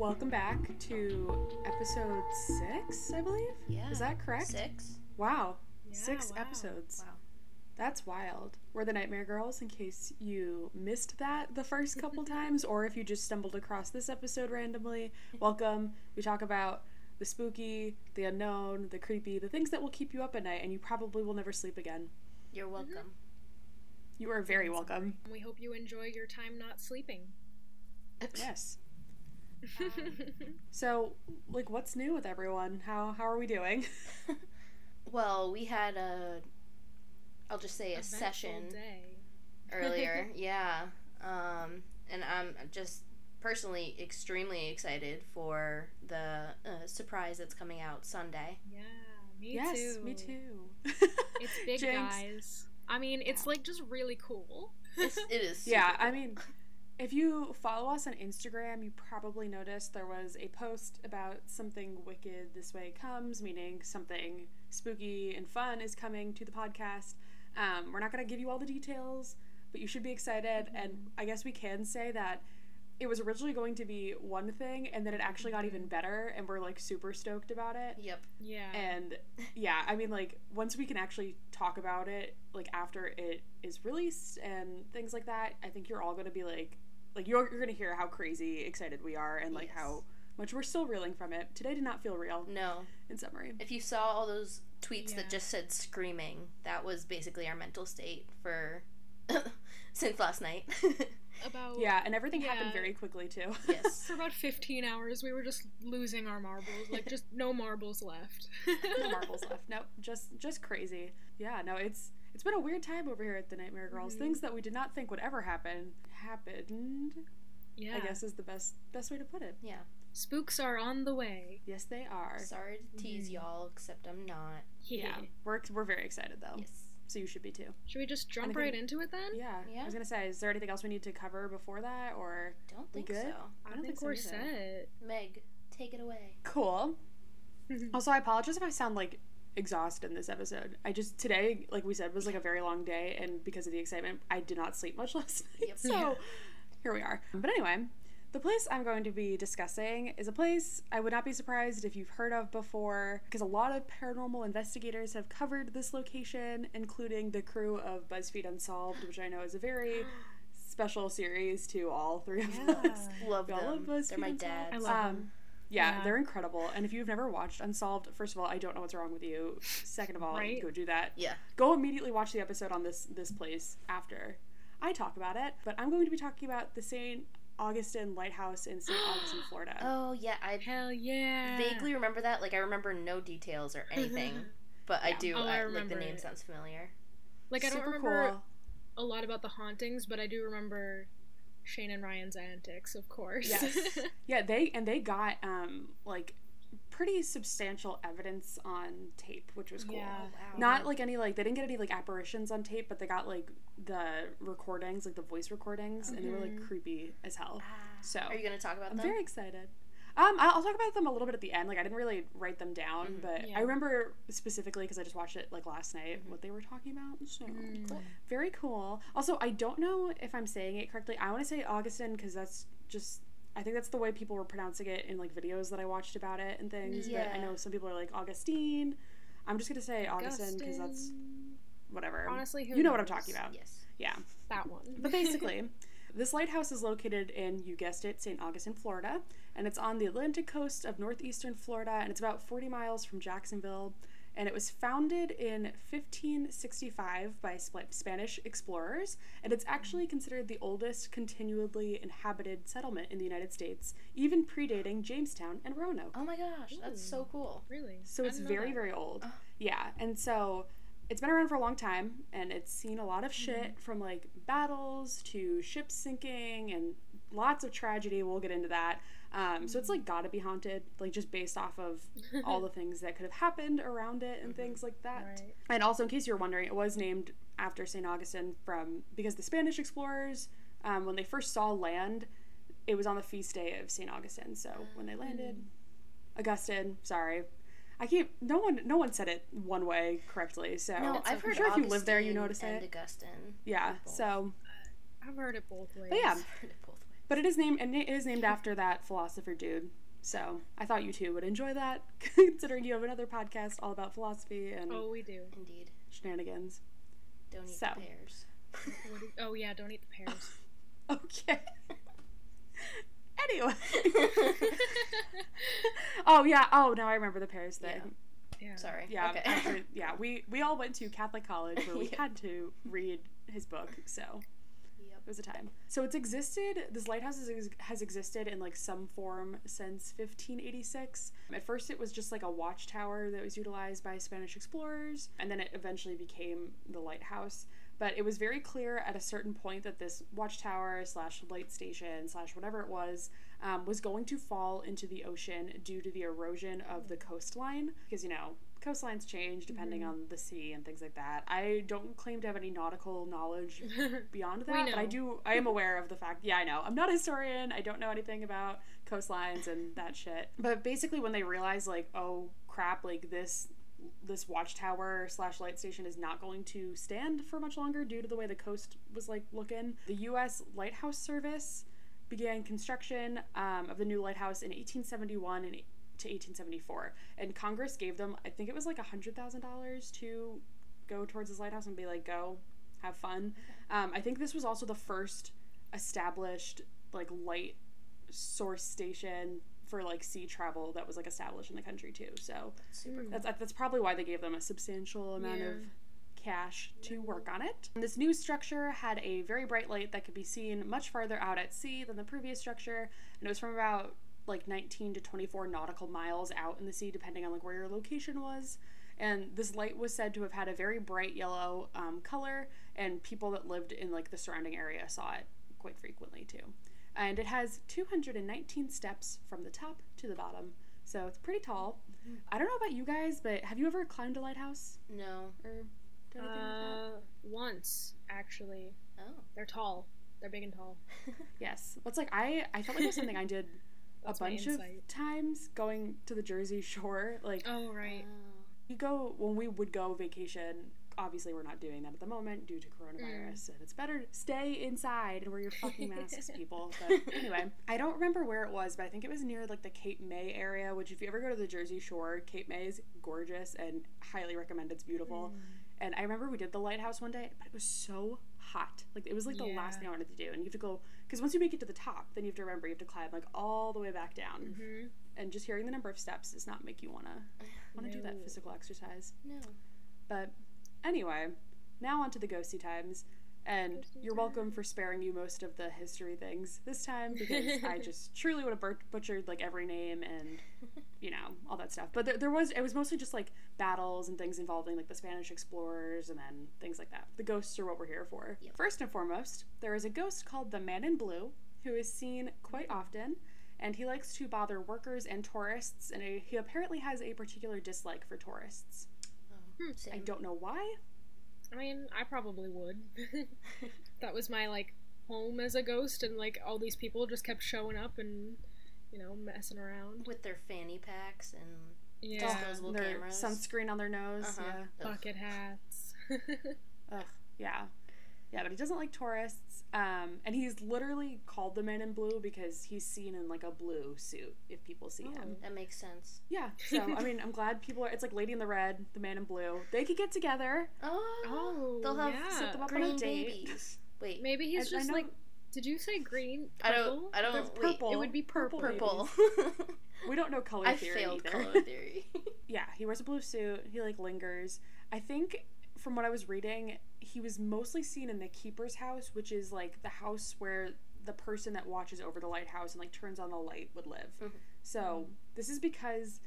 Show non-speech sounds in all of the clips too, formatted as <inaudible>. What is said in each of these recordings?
Welcome back to episode six, I believe. Yeah. Is that correct? Six. Wow. Yeah, six wow. episodes. Wow. That's wild. We're the Nightmare Girls, in case you missed that the first couple <laughs> times, or if you just stumbled across this episode randomly. Welcome. We talk about the spooky, the unknown, the creepy, the things that will keep you up at night, and you probably will never sleep again. You're mm-hmm. welcome. You are very welcome. And we hope you enjoy your time not sleeping. <laughs> Yes. <laughs> So, like, what's new with everyone? How how are we doing? <laughs> Well, we had a, I'll just say a Eventful session day. earlier. <laughs> yeah. Um, and I'm just personally extremely excited for the uh, surprise that's coming out Sunday. Yeah, me yes, too. me too. It's big, Jinx. guys. I mean, it's like just really cool. It's, it is. Yeah, super I mean, if you follow us on Instagram, you probably noticed there was a post about something wicked this way comes, meaning something spooky and fun is coming to the podcast. Um, we're not going to give you all the details, but you should be excited. And I guess we can say that it was originally going to be one thing, and then it actually got even better, and we're like super stoked about it. Yep. Yeah. And yeah, I mean, like, once we can actually talk about it, like, after it is released and things like that, I think you're all going to be like, like, you're, you're going to hear how crazy excited we are and, like, Yes. how much we're still reeling from it. Today did not feel real, No. in summary. If you saw all those tweets Yeah. that just said screaming, that was basically our mental state for <laughs> since last night. <laughs> about Yeah, and everything happened very quickly, too. yes. <laughs> for about 15 hours, we were just losing our marbles. Like, just no marbles left. no marbles left. Nope, just just crazy. Yeah, no, it's it's been a weird time over here at the Nightmare Girls. Mm-hmm. Things that we did not think would ever happen happened. Yeah. I guess is the best best way to put it. Yeah. Spooks are on the way. Yes, they are. Sorry to tease y'all, except I'm not. Yeah, we're we're very excited though. Yes. So you should be too. Should we just jump Anything- right into it then? Yeah. yeah. I was gonna say, is there anything else we need to cover before that, or Don't think good? so. I, I don't think, think so we're either. set. Meg, take it away. cool? <laughs> also, I apologize if I sound like exhausted in this episode. I just today, like we said, was like a very long day, and because of the excitement, I did not sleep much <laughs> last night. Yep. So Yeah. here we are. But anyway. The place I'm going to be discussing is a place I would not be surprised if you've heard of before, because a lot of paranormal investigators have covered this location, including the crew of BuzzFeed Unsolved, which I know is a very <gasps> special series to all three of us. Love We all them. love They're my BuzzFeed dads. I love Um, them. Yeah, Yeah. they're incredible. And if you've never watched Unsolved, first of all, I don't know what's wrong with you. Second of all, Right? go do that. Yeah. Go immediately watch the episode on this this place after I talk about it. But I'm going to be talking about the St. Augustine Lighthouse in St. <gasps> Augustine, Florida. Oh yeah, I Hell yeah. vaguely remember that. Like I remember no details or anything, <laughs> but I do. Oh, I I, like the name it. sounds familiar. Like, I don't Super remember cool. a lot about the hauntings, but I do remember Shane and Ryan's antics, of course. Yes. <laughs> yeah, they and they got um like pretty substantial evidence on tape, which was cool. Yeah. wow. Not like any like they didn't get any like apparitions on tape, but they got like the recordings, like the voice recordings, and they were like creepy as hell. So Are you gonna talk about I'm them? very excited. Um, I'll I'll talk about them a little bit at the end. Like I didn't really write them down, mm-hmm. but Yeah. I remember specifically because I just watched it like last night mm-hmm. what they were talking about. So mm. very cool. Also, I don't know if I'm saying it correctly. I want to say Augustine because that's just. I think that's the way people were pronouncing it in like videos that I watched about it and things. But I know some people are like Augustine. I'm just gonna say Augustine because that's whatever. Honestly, who you know what I'm talking about. yes. Yeah. That one. But basically, <laughs> this lighthouse is located in, you guessed it, St. Augustine, Florida, and it's on the Atlantic coast of northeastern Florida, and it's about 40 miles from Jacksonville. And it was founded in 1565 by Spanish explorers, and it's actually considered the oldest continually inhabited settlement in the United States, even predating Jamestown and Roanoke. Oh my gosh, that's so cool. really? So I it's very, that. very old. Oh. Yeah. And so it's been around for a long time and it's seen a lot of mm-hmm. shit from like battles to ships sinking and lots of tragedy. We'll get into that. Um, so it's like gotta be haunted, like just based off of all the <laughs> things that could have happened around it and things like that. Right. And also, in case you're wondering, it was named after St. Augustine from because the Spanish explorers, um, when they first saw land, it was on the feast day of St. Augustine. So when they landed, Augustine, sorry. I keep no one no one said it one way correctly. So No, I'm I've heard sure if you live there, you Augustine notice and it. Augustine. Yeah. So I've heard it both ways. but yeah, I've heard it both ways. But it is named and it is named after that philosopher dude. So I thought you two would enjoy that, <laughs> considering you have another podcast all about philosophy and Oh, we do. Indeed. shenanigans. Don't eat So. the pears. What oh yeah, don't eat the pears. <laughs> Okay. <laughs> anyway. oh yeah. Oh, now I remember the pears thing. yeah. Sorry. Yeah. Okay. after- yeah. We we all went to Catholic college where we Yeah. had to read his book, so Yep. it was a time. So it's existed. This lighthouse has, has existed in like some form since 1586. At first, it was just like a watchtower that was utilized by Spanish explorers, and then it eventually became the lighthouse. But it was very clear at a certain point that this watchtower slash light station slash whatever it was um, was going to fall into the ocean due to the erosion of the coastline. Because you know coastlines change depending on the sea and things like that. I don't claim to have any nautical knowledge <laughs> beyond that, but I do. I am aware of the fact. Yeah, I know. I'm not a historian. I don't know anything about coastlines and that shit. But basically, when they realize like, oh crap, like this this watchtower slash light station is not going to stand for much longer due to the way the coast was like looking. The U.S. Lighthouse Service began construction um, of the new lighthouse in 1871 and to 1874, and Congress gave them, I think it was like a hundred thousand dollars to go towards this lighthouse and be like, go, have fun. Um, I think this was also the first established like light source station for like sea travel that was like established in the country too. So Super cool. that's that's probably why they gave them a substantial amount Yeah. of cash to work on it. This new structure had a very bright light that could be seen much farther out at sea than the previous structure, and it was from about like 19 to 24 nautical miles out in the sea, depending on like where your location was. And this light was said to have had a very bright yellow um, color, and people that lived in like the surrounding area saw it quite frequently too. And it has 219 steps from the top to the bottom, so it's pretty tall. I don't know about you guys, but have you ever climbed a lighthouse No. or done anything like that? Uh, once actually. Oh. They're tall. They're big and tall. <laughs> Yes. Well, it's like I I felt like it was something I did a That's my bunch of times going to the Jersey <laughs> Shore. Like Oh right. Oh. you go when we would go vacation. Obviously, we're not doing that at the moment due to coronavirus, mm. and it's better to stay inside and wear your fucking masks, <laughs> people. But anyway, I don't remember where it was, but I think it was near like the Cape May area. Which, if you ever go to the Jersey Shore, Cape May is gorgeous and highly recommend. It's beautiful. Mm. And I remember we did the lighthouse one day, but it was so hot. Like it was like the last thing I wanted to do. And you have to go because once you make it to the top, then you have to remember you have to climb like all the way back down. Mm-hmm. And just hearing the number of steps does not make you wanna <sighs> wanna do that physical exercise. No. But anyway, now on to the ghosty times. And you're welcome for sparing you most of the history things this time because <laughs> I just truly would have bur- butchered like every name and you know all that stuff. But there, there was it was mostly just like battles and things involving like the Spanish explorers and then things like that. The ghosts are what we're here for. Yep. First and foremost, there is a ghost called the Man in Blue who is seen quite often. And he likes to bother workers and tourists, and he apparently has a particular dislike for tourists. Oh. Hmm. I don't know why. I mean, I probably would. <laughs> that was my like home as a ghost, and like all these people just kept showing up and you know messing around. With their fanny packs and Yeah, Disposable their cameras. sunscreen on their nose. Uh-huh. Ugh. bucket hats. <laughs> Yeah, yeah, yeah. But he doesn't like tourists. Um, and he's literally called the Man in Blue because he's seen in like a blue suit. If people see him, Oh. that makes sense. yeah. So I mean, I'm glad people are. It's like Lady in the Red, the Man in Blue. They could get together. Oh. Oh, They'll have yeah. set them up on a green date. babies. Wait. Maybe he's I- I just know- like. Did you say green? I don't. I don't. Wait. purple. It would be purple. Purple. <laughs> <laughs> We don't know color I theory failed either. color theory. <laughs> yeah, he wears a blue suit. He like lingers. I think from what I was reading, he was mostly seen in the keeper's house, which is like the house where the person that watches over the lighthouse and like turns on the light would live. Mhm. So this is because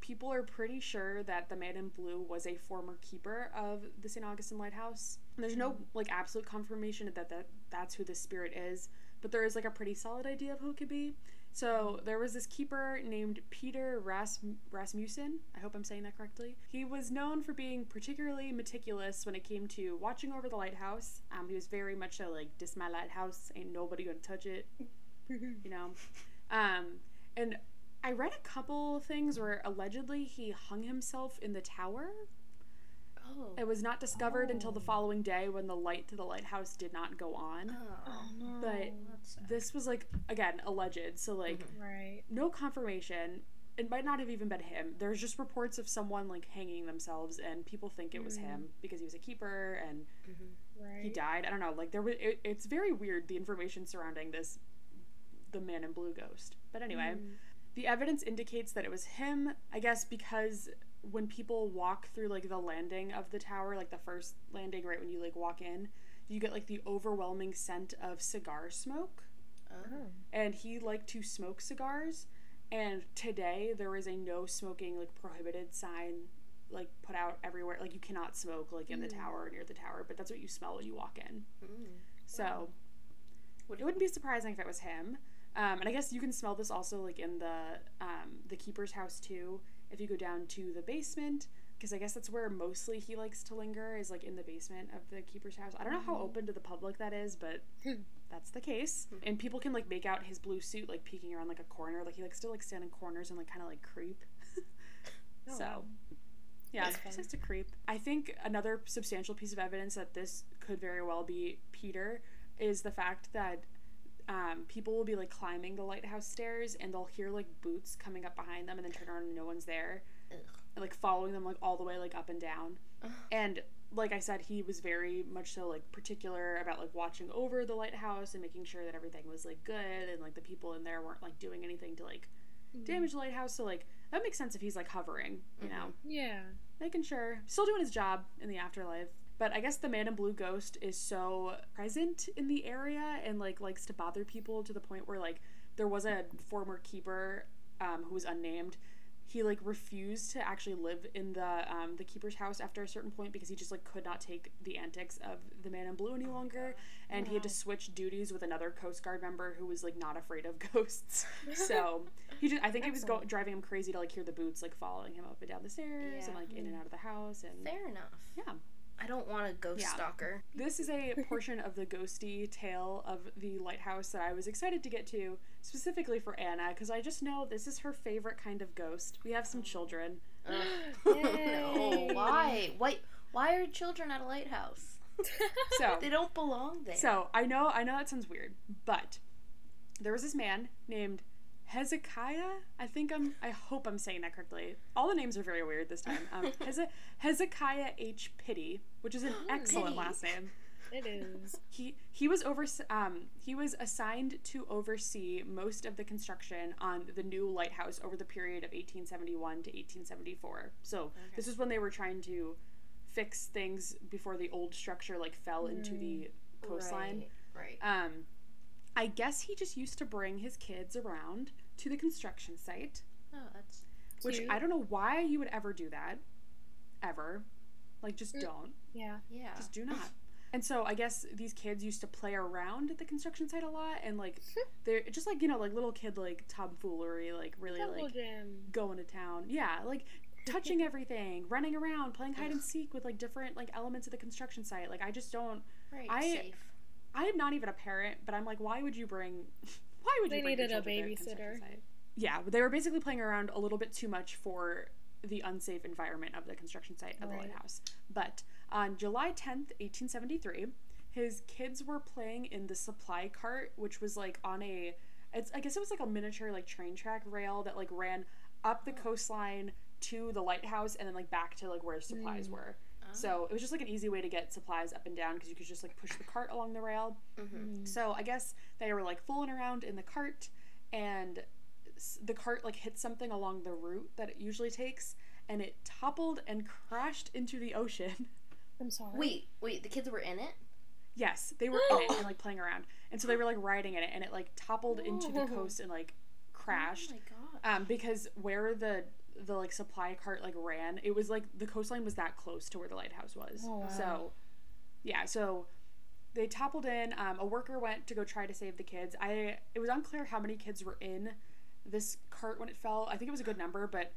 people are pretty sure that the man in blue was a former keeper of the St. Augustine Lighthouse. And there's no like absolute confirmation that, that that's who the spirit is, but there is like a pretty solid idea of who it could be. So there was this keeper named Peter Ras- Rasmussen. I hope I'm saying that correctly. He was known for being particularly meticulous when it came to watching over the lighthouse. Um, he was very much so like, "This my lighthouse, ain't nobody gonna touch it," you know. Um, and I read a couple things where allegedly he hung himself in the tower. Oh. It was not discovered until the Oh. following day when the light to the lighthouse did not go on. Oh. no. But This was like again alleged, so like Mhm. right. no confirmation. It might not have even been him. There's just reports of someone like hanging themselves, and people think it was Mm. him because he was a keeper and Mhm. Right. he died. I don't know. Like there was, it, it's very weird the information surrounding this, the man in blue ghost. But anyway, Mm. the evidence indicates that it was him. I guess because when people walk through like the landing of the tower, like the first landing, right when you like walk in, you get like the overwhelming scent of cigar smoke. Oh. And he liked to smoke cigars and today there is a no smoking like prohibited sign like put out everywhere like you cannot smoke like in the Mm. tower or near the tower but that's what you smell when you walk in Mm. so Would- it wouldn't be surprising if it was him um, and i guess you can smell this also like in the um, the keeper's house too if you go down to the basement because i guess that's where mostly he likes to linger is like in the basement of the keeper's house i don't know how Mhm. open to the public that is but <laughs> that's the case Mhm. and people can like make out his blue suit like peeking around like a corner like he likes to like stand in corners and like kind of like creep <laughs> Oh, so wow. yeah, That's it's fun. just a creep. I think another substantial piece of evidence that this could very well be Peter is the fact that um, people will be like climbing the lighthouse stairs and they'll hear like boots coming up behind them and then turn around and no one's there, Ugh. and, like following them like all the way like up and down. Ugh. And like I said, he was very much so like particular about like watching over the lighthouse and making sure that everything was like good and like the people in there weren't like doing anything to like Mm. damage the lighthouse. So like that makes sense if he's like hovering, you know Yeah. making sure still doing his job in the afterlife but i guess the man in blue ghost is so present in the area and like likes to bother people to the point where like there was a former keeper um, who was unnamed. He like refused to actually live in the um, the keeper's house after a certain point because he just like could not take the antics of the man in blue any longer. And he had to switch duties with another coast guard member who was like not afraid of <laughs> ghosts. So <laughs> he just i think it was go- driving him crazy to like hear the boots like following him up and down the stairs and like in and out of the house and Fair enough. Yeah. I don't want a ghost Yeah. stalker. this is a portion of the ghosty tale of the lighthouse that i was excited to get to specifically for anna because i just know this is her favorite kind of ghost we have some children <gasps> no, oh, why? Why? Why are children at a lighthouse? <laughs> so They don't belong there. so i know i know that sounds weird but there was this man named Hezekiah, I think I'm. I hope I'm saying that correctly. All the names are very weird this time. Um, <laughs> Heze- Hezekiah H. Pittee, which is an excellent Pittee. last name. It is. He he was over um he was assigned to oversee most of the construction on the new lighthouse over the period of 1871 to 1874. So this is when they were trying to fix things before the old structure like fell into the coastline. Right. Right. Um, I guess he just used to bring his kids around to the construction site, Oh, that's which Cute. I don't know why you would ever do that, ever. Like just Mm. don't. Yeah. yeah. Just do not. And so I guess these kids used to play around at the construction site a lot, and like <laughs> they're just like you know like little kid like tomfoolery, like really Double like gym. going to town. Yeah, like touching <laughs> everything, running around, playing hide and seek with like different like elements of the construction site. Like I just don't. right. I- safe. I am not even a parent, but I'm like, why would you bring? Why would They you needed a children to construction babysitter. Yeah, but they were basically playing around a little bit too much for the unsafe environment of the construction site of the lighthouse. But on July 10th, 1873, his kids were playing in the supply cart, which was like on a, it's I guess it was like a miniature like train track rail that like ran up the coastline to the lighthouse and then like back to like where supplies Mm. were. Oh. So it was just like an easy way to get supplies up and down because you could just like push the cart along the rail. Mhm. So I guess they were like fooling around in the cart, and the cart like hit something along the route that it usually takes, and it toppled and crashed into the ocean. <laughs> I'm sorry. Wait, wait. The kids were in it. yes, they were in it and like playing around, and so they were like riding in it, and it like toppled into the coast and like crashed. Oh my god. Um, because where the the like supply cart like ran, it was like the coastline was that close to where the lighthouse was. Oh, wow. So, yeah, so they toppled in. Um, a worker went to go try to save the kids. I it was unclear how many kids were in this cart when it fell. I think it was a good number, but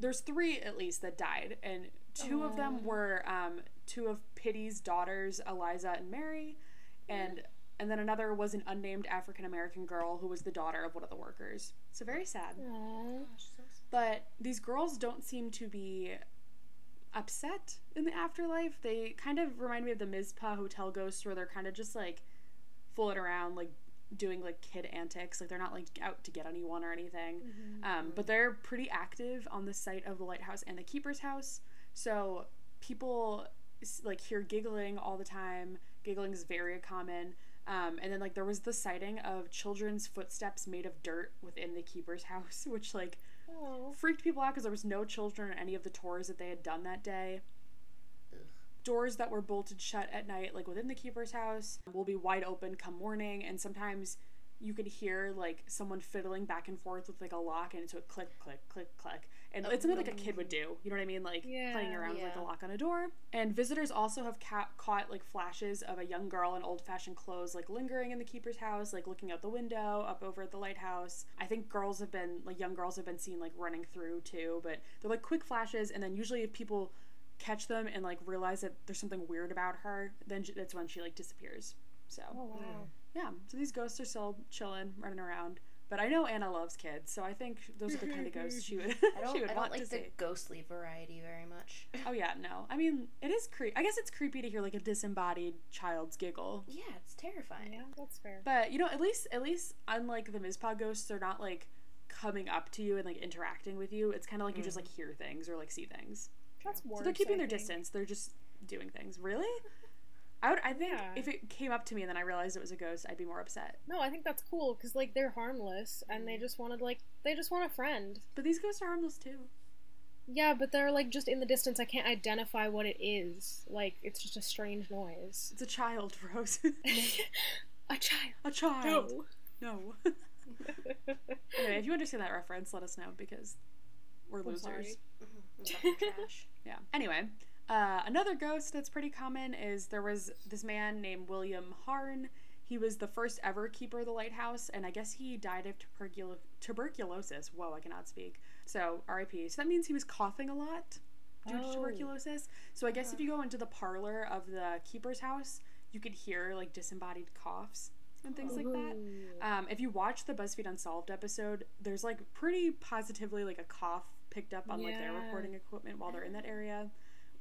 there's three at least that died, and two of them were um, two of Pittee's daughters, Eliza and Mary, and and then another was an unnamed African American girl who was the daughter of one of the workers. So very sad. Aw. Gosh, so sad. But these girls don't seem to be upset in the afterlife. They kind of remind me of the Mizpah hotel ghosts where they're kind of just like fooling around, like doing like kid antics. Like they're not like out to get anyone or anything. Um, but they're pretty active on the site of the lighthouse and the keeper's house. So people like hear giggling all the time. Giggling is very common. Um, and then like there was the sighting of children's footsteps made of dirt within the keeper's <laughs> house, which like Oh. freaked people out because there was no children on any of the tours that they had done that day. Doors that were bolted shut at night, like within the keeper's house, will be wide open come morning, and sometimes you could hear like someone fiddling back and forth with like a lock, and so it click, click, click, click, and it's something like a kid would do. You know what I mean? Like playing Yeah. around with like a lock on a door. And visitors also have ca- caught like flashes of a young girl in old-fashioned clothes, like lingering in the keeper's house, like looking out the window up over at the lighthouse. I think girls have been like young girls have been seen like running through too, but they're like quick flashes. And then usually if people catch them and like realize that there's something weird about her, then that's when she like disappears. So Oh wow. Yeah, so these ghosts are still chilling, running around. But I know Anna loves kids, so I think those are the kind of ghosts she would <laughs> I don't, she would I want don't like to the see. ghostly variety very much. Oh yeah, no. I mean, it is creepy. I guess it's creepy to hear like a disembodied child's giggle. Yeah, it's terrifying. Yeah, that's fair. But you know, at least at least unlike the Mizpah ghosts, they're not like coming up to you and like interacting with you. It's kind of like you just mm. like hear things or like see things. That's worse. so they're keeping I their think. distance. They're just doing things. Really? I would. I think Yeah. if it came up to me and then I realized it was a ghost, I'd be more upset. No, I think that's cool because like they're harmless and they just wanted like they just want a friend. But these ghosts are harmless too. Yeah, but they're like just in the distance. I can't identify what it is. Like it's just a strange noise. It's a child, <laughs> Rose. <laughs> a child. a child. No. No. <laughs> anyway, if you understand that reference, let us know because we're I'm losers. sorry. Yeah. Anyway, uh, another ghost that's pretty common is there was this man named William Harn. He was the first ever keeper of the lighthouse, and I guess he died of tuberculo- tuberculosis. Whoa, I cannot speak. So, RIP. So that means he was coughing a lot due to Oh. tuberculosis. So I guess if you go into the parlor of the keeper's house, you could hear like disembodied coughs and things like that. Um, if you watch the BuzzFeed Unsolved episode, there's like pretty positively like a cough picked up on like their recording equipment while they're in that area,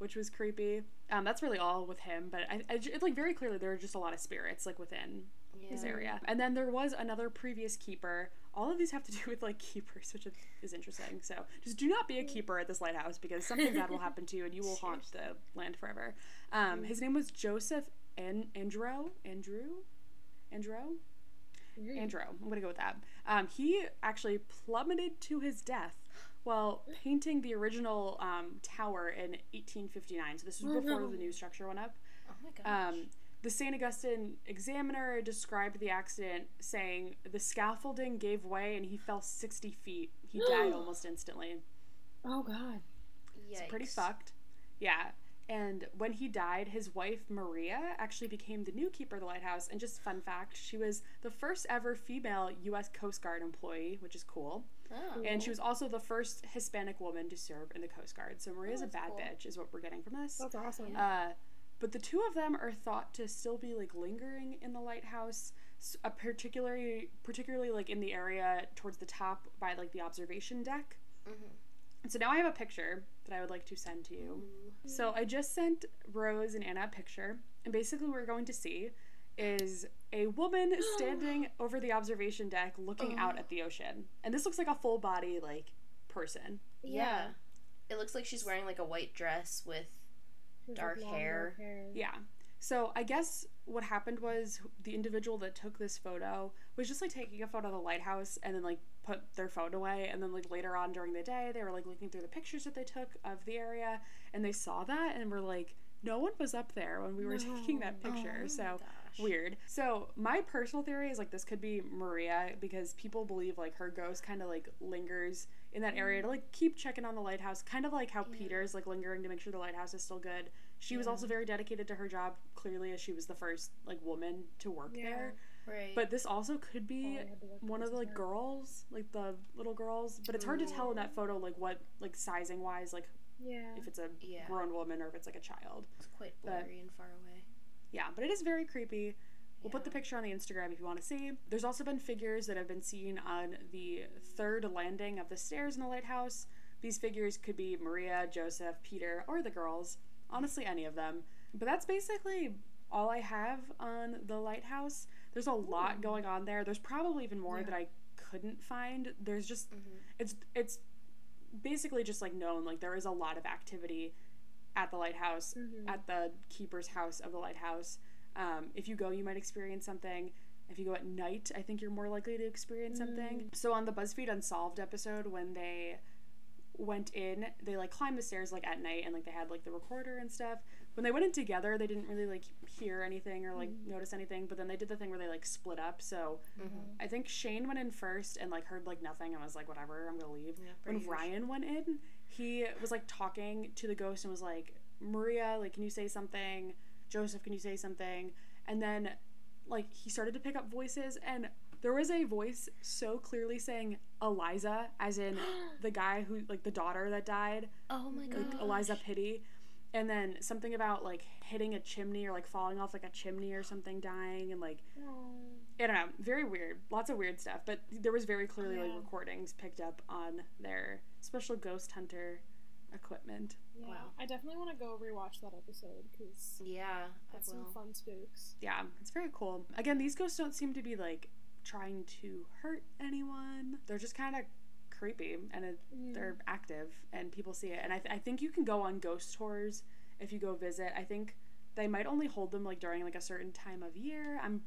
which was creepy. Um, that's really all with him, but I, I, it, like very clearly there are just a lot of spirits like within Yeah. area. And then there was another previous keeper. All of these have to do with like <laughs> keepers, which is- interesting. So just do not be a keeper at this lighthouse because something bad will happen to you and you will <laughs> haunt the land forever. Um, his name was Joseph An- Andrew. Andrew? Andrew? Andrew. I'm gonna go with that. Um, he actually plummeted to his death while painting the original um, tower in 1859. So this was Oh, before no. the new structure went up. Oh my gosh. Um, the St. Augustine Examiner described the accident saying the scaffolding gave way and he fell 60 feet. He died <gasps> almost instantly. Oh god. It's pretty Yikes. fucked. Yeah. And when he died, his wife Maria actually became the new keeper of the lighthouse. And just fun fact, she was the first ever female U.S. Coast Guard employee, which is cool. Oh. And she was also the first Hispanic woman to serve in the Coast Guard. So Maria's a bad cool. bitch, is what we're getting from this. That's awesome. Uh, but the two of them are thought to still be like lingering in the lighthouse, uh, particularly particularly like in the area towards the top by like the observation deck. Mhm. And so now I have a picture that I would like to send to you. So I just sent Rose and Anna a picture, and basically what we're going to see is a woman <gasps> standing over the observation deck looking oh. out at the ocean. And this looks like a full body like person. Yeah. It looks like she's wearing like a white dress with With, dark long, hair. hair. Yeah. So I guess what happened was the individual that took this photo was just like taking a photo of the lighthouse and then like put their phone away and then like later on during the day they were like looking through the pictures that they took of the area and they saw that and were like no one was up there when we were taking that oh picture. Oh so gosh. weird. So my personal theory is like this could be Maria because people believe like her ghost kind of like lingers in that area to mm. like keep checking on the lighthouse, kind of like how Peter's like lingering to make sure the lighthouse is still good. She was also very dedicated to her job, clearly as she was the first like woman to work Yeah. there. Right. But this also could Oh, be I had to work one of the like girls, like the little girls. But it's hard to tell in that mm. photo like what like sizing wise, like Yeah. if it's a Yeah. grown woman or if it's like a child. it's quite but- blurry and far away. Yeah, but it is very creepy. We'll put the picture on the Instagram if you want to see. There's also been figures that have been seen on the third landing of the stairs in the lighthouse. These figures could be Maria, Joseph, Peter, or the girls. Honestly, any of them. But that's basically all I have on the lighthouse. There's a lot going on there. There's probably even more Yeah. that I couldn't find. There's just Mhm. it's it's basically just like known like there is a lot of activity at the lighthouse Mhm. at the keeper's house of the lighthouse. Um, if you go, you might experience something. If you go at night, I think you're more likely to experience something. So on the BuzzFeed Unsolved episode, when they went in, they like climbed the stairs like at night and like they had like the recorder and stuff. When they went in together, they didn't really like hear anything or like notice anything. But then they did the thing where they like split up. So Mhm. I think Shane went in first and like heard like nothing and was like, whatever, I'm gonna leave. Yeah, when. Ryan went in, he was like talking to the ghost and was like, Maria, like, can you say something? Joseph, can you say something? And then like he started to pick up voices and there was a voice so clearly saying Eliza, as in <gasps> the guy who like the daughter that died, Oh my god, like. Eliza Pittee. And then something about like hitting a chimney or like falling off like a chimney or something, dying and like I don't know, very weird. Lots of weird stuff, but there was very clearly like recordings picked up on their special ghost hunter equipment. Yeah, Wow. I definitely want to go rewatch that episode because Yeah, that's some fun spooks. Yeah, it's very cool. Again, these ghosts don't seem to be like trying to hurt anyone. They're just kind of creepy and it, Mm. they're active and people see it. And I, th- I think you can go on ghost tours if you go visit. I think they might only hold them like during like a certain time of year. I'm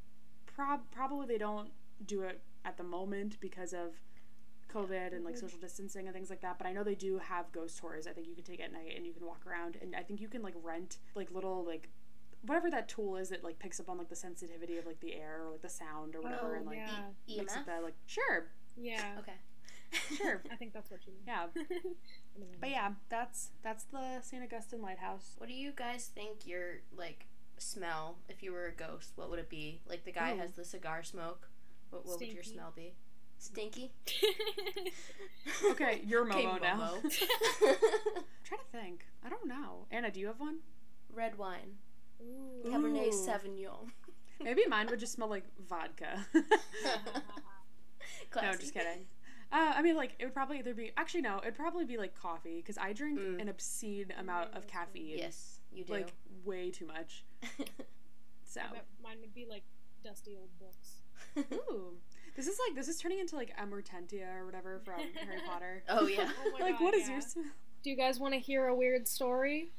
prob probably they don't do it at the moment because of COVID and like Mhm. social distancing and things like that. But I know they do have ghost tours. I think you can take at night and you can walk around and I think you can like rent like little like whatever that tool is that like picks up on like the sensitivity of like the air or like the sound or whatever Oh, and like yeah. E- makes it EMF. that like sure Yeah, Okay. Sure <laughs> I think that's what you mean. yeah <laughs> but yeah that's that's the St. Augustine Lighthouse. What do you guys think your like smell if you were a ghost? What would it be? Like the guy Ooh. has the cigar smoke. What, what would your smell be? Stinky. <laughs> Okay, you're Okay, Momo now. Momo. trying to think. I don't know. Anna, do you have one? Red wine. Ooh. Cabernet Ooh. Sauvignon. Maybe mine would just smell like vodka. no, Classy. just kidding. Uh, I mean, like it would probably either be actually no, it'd probably be like coffee because I drink Mm. an obscene amount of caffeine. Yes, you do. like way too much. <laughs> So, mine would be like dusty old books. <laughs> ooh, this is like this is turning into like Amortentia or whatever from <laughs> Harry Potter. oh yeah. Oh my like, God, what is yeah. yours? Do you guys want to hear a weird story?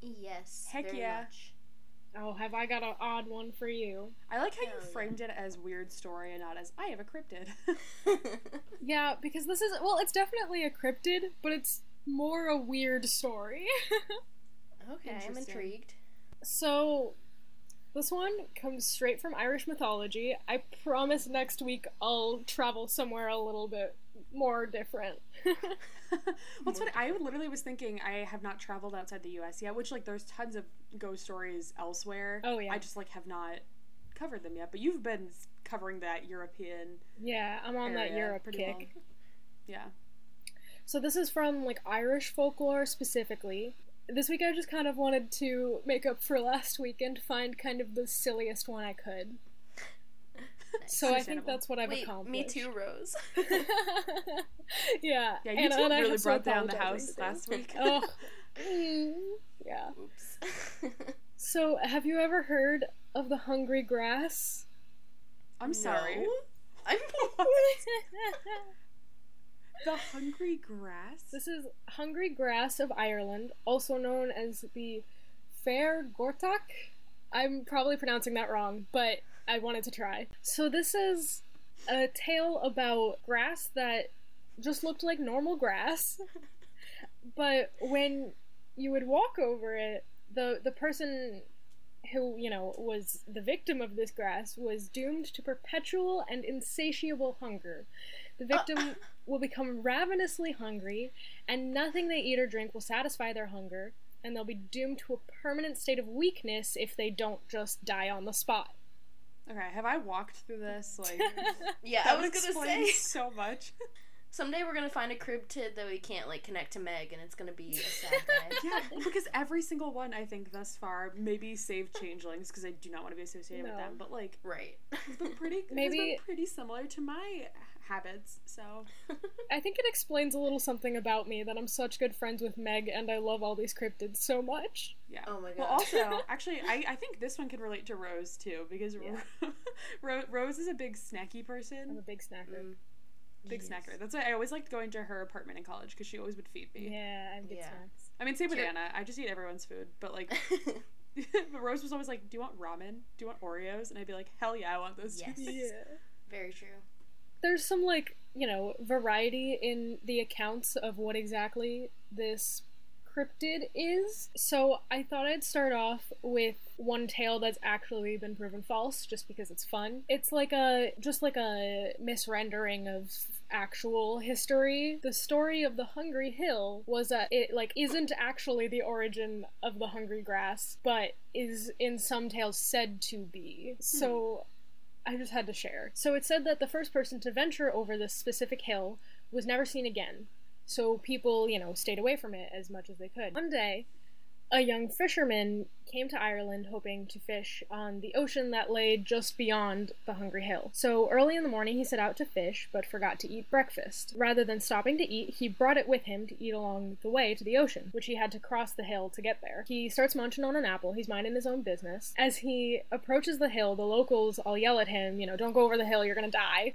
yes. Heck very yeah. much. Oh, have I got an odd one for you? I like how you Hell yeah. framed it as weird story and not as I have a cryptid. <laughs> Yeah, because this is well, it's definitely a cryptid, but it's more a weird story. <laughs> okay, I'm intrigued. so, this one comes straight from Irish mythology. I promise next week I'll travel somewhere a little bit more different. <laughs> What's funny? I literally was thinking I have not traveled outside the U.S. yet, which like there's tons of ghost stories elsewhere. Oh, yeah. I just like have not covered them yet. But you've been covering that European. yeah, I'm on that Europe pretty kick. well. <laughs> Yeah. So this is from like Irish folklore specifically. This week I just kind of wanted to make up for last week and find kind of the silliest one I could. So I think that's what I've Wait, accomplished. me too, Rose. <laughs> yeah. Yeah, you and, two and I really have brought down the house anything. last week. <laughs> Oh. Mm, yeah. Oops. <laughs> So have you ever heard of the hungry grass? I'm sorry. No. I'm The hungry grass. This is hungry grass of Ireland, also known as the Féar Gortach. I'm probably pronouncing that wrong, but I wanted to try. So this is a tale about grass that just looked like normal grass, <laughs> but when you would walk over it, the the person who, you know, was the victim of this grass was doomed to perpetual and insatiable hunger. The victim uh. <laughs> will become ravenously hungry, and nothing they eat or drink will satisfy their hunger, and they'll be doomed to a permanent state of weakness if they don't just die on the spot. Okay, have I walked through this? <laughs> Like, yeah, that I was would gonna say. so much. <laughs> Someday we're gonna find a crib cryptid that we can't like connect to Meg, and it's gonna be a sad <laughs> day. Yeah, because every single one I think thus far, maybe save changelings because I do not want to be associated with them, but like Right. it's been pretty. Maybe Maybe- been pretty similar to my habits. So <laughs> I think it explains a little something about me that I'm such good friends with Meg and I love all these cryptids so much. yeah. Oh my god. Well, also, <laughs> actually, I, I think this one could relate to Rose too because Yeah. <laughs> Ro- Rose is a big snacky person. I'm a big snacker. Mm, big yes. snacker. That's why I always liked going to her apartment in college because she always would feed me. Yeah, I have good Yeah. snacks. I mean, same with Sure. Anna. I just eat everyone's food, but like, but Rose was always like, "Do you want ramen? Do you want Oreos?" And I'd be like, "Hell yeah, I want those two Yes. things." Very true. There's some like, you know, variety in the accounts of what exactly this cryptid is. So I thought I'd start off with one tale that's actually been proven false just because it's fun. It's like a just like a misrendering of actual history. The story of the Hungry Hill was that it like isn't actually the origin of the hungry grass, but is in some tales said to be. So hmm. I just had to share. So it said that the first person to venture over this specific hill was never seen again. So people, you know, stayed away from it as much as they could. One day, a young fisherman came to Ireland hoping to fish on the ocean that lay just beyond the Hungry Hill. So early in the morning, he set out to fish, but forgot to eat breakfast. Rather than stopping to eat, he brought it with him to eat along the way to the ocean, which he had to cross the hill to get there. He starts munching on an apple. He's minding his own business. As he approaches the hill, the locals all yell at him, you know, don't go over the hill, you're gonna die.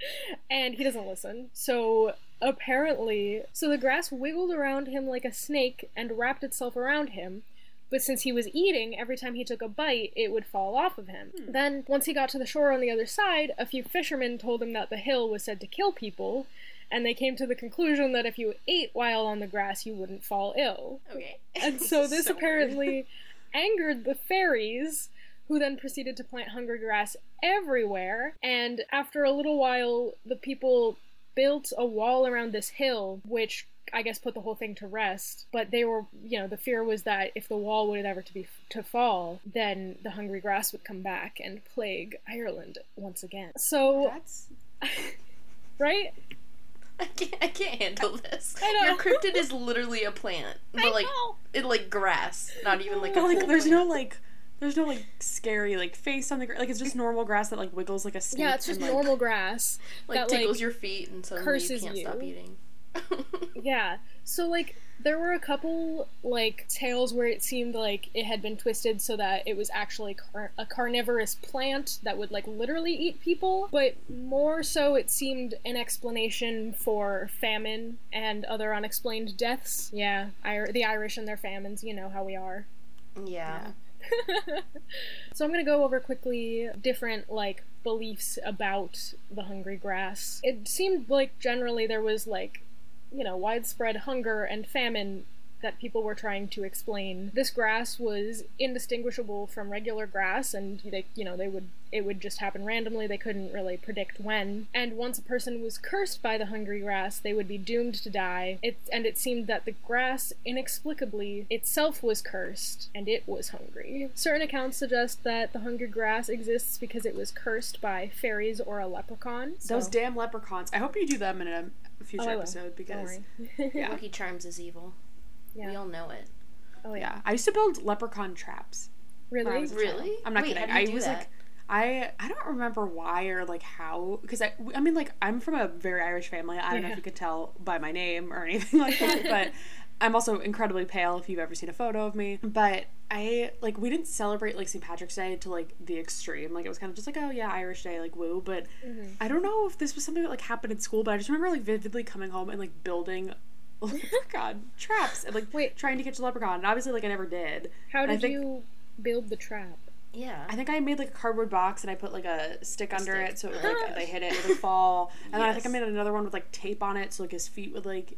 And he doesn't listen. So apparently, so the grass wiggled around him like a snake and wrapped itself around him. But since he was eating, every time he took a bite, it would fall off of him. Hmm. Then, once he got to the shore on the other side, a few fishermen told him that the hill was said to kill people, and they came to the conclusion that if you ate while on the grass, you wouldn't fall ill. Okay. And <laughs> so this So apparently angered the fairies, who then proceeded to plant hungry grass everywhere. And after a little while, the people built a wall around this hill, which I guess put the whole thing to rest. But they were, you know, the fear was that if the wall would ever to be to fall, then the hungry grass would come back and plague Ireland once again. So, That's <laughs> right? I can't. I can't handle this. I know. Your cryptid is literally a plant, <laughs> but I like know. it like grass, not even like a but like there's plant. no like there's no like scary like face on the ground. Like it's just <laughs> normal grass that like wiggles like a snake. Yeah, it's just and, like, normal grass. like that, tickles like, your feet and suddenly curses you can't you. stop eating. <laughs> Yeah. So like there were a couple like tales where it seemed like it had been twisted so that it was actually car- a carnivorous plant that would like literally eat people, but more so it seemed an explanation for famine and other unexplained deaths. Yeah, Ir- the Irish and their famines, you know how we are. yeah. <laughs> so I'm gonna go over quickly different like beliefs about the hungry grass. It seemed like generally there was like, you know, widespread hunger and famine that people were trying to explain. This grass was indistinguishable from regular grass, and they, you know, they would it would just happen randomly. They couldn't really predict when. And once a person was cursed by the hungry grass, they would be doomed to die. It and it seemed that the grass inexplicably itself was cursed, and it was hungry. Certain accounts suggest that the hungry grass exists because it was cursed by fairies or a leprechaun. those damn leprechauns. I hope you do them in a future Oh, episode because worry. Yeah. <laughs> Lucky Charms is evil. Yeah. We all know it. Oh yeah. yeah, I used to build leprechaun traps. I Really? was Really? I'm not Wait, kidding. how do you I do was that? like I I don't remember why or like how because I I mean like I'm from a very Irish family. I don't know if you could tell by my name or anything <laughs> like that, but <laughs> I'm also incredibly pale if you've ever seen a photo of me. But I like we didn't celebrate like St. Patrick's Day to like the extreme. Like it was kind of just like oh yeah Irish Day like woo. But Mhm. I don't know if this was something that like happened in school. But I just remember like vividly coming home and like building. <laughs> leprechaun traps and like Wait. trying to catch a leprechaun and obviously like I never did. How did think- you build the trap? Yeah. I think I made like a cardboard box and I put like a stick A under stick. it so it would, like if <gasps> they hit it, it would fall. And then I think I made another one with like tape on it so like his feet would like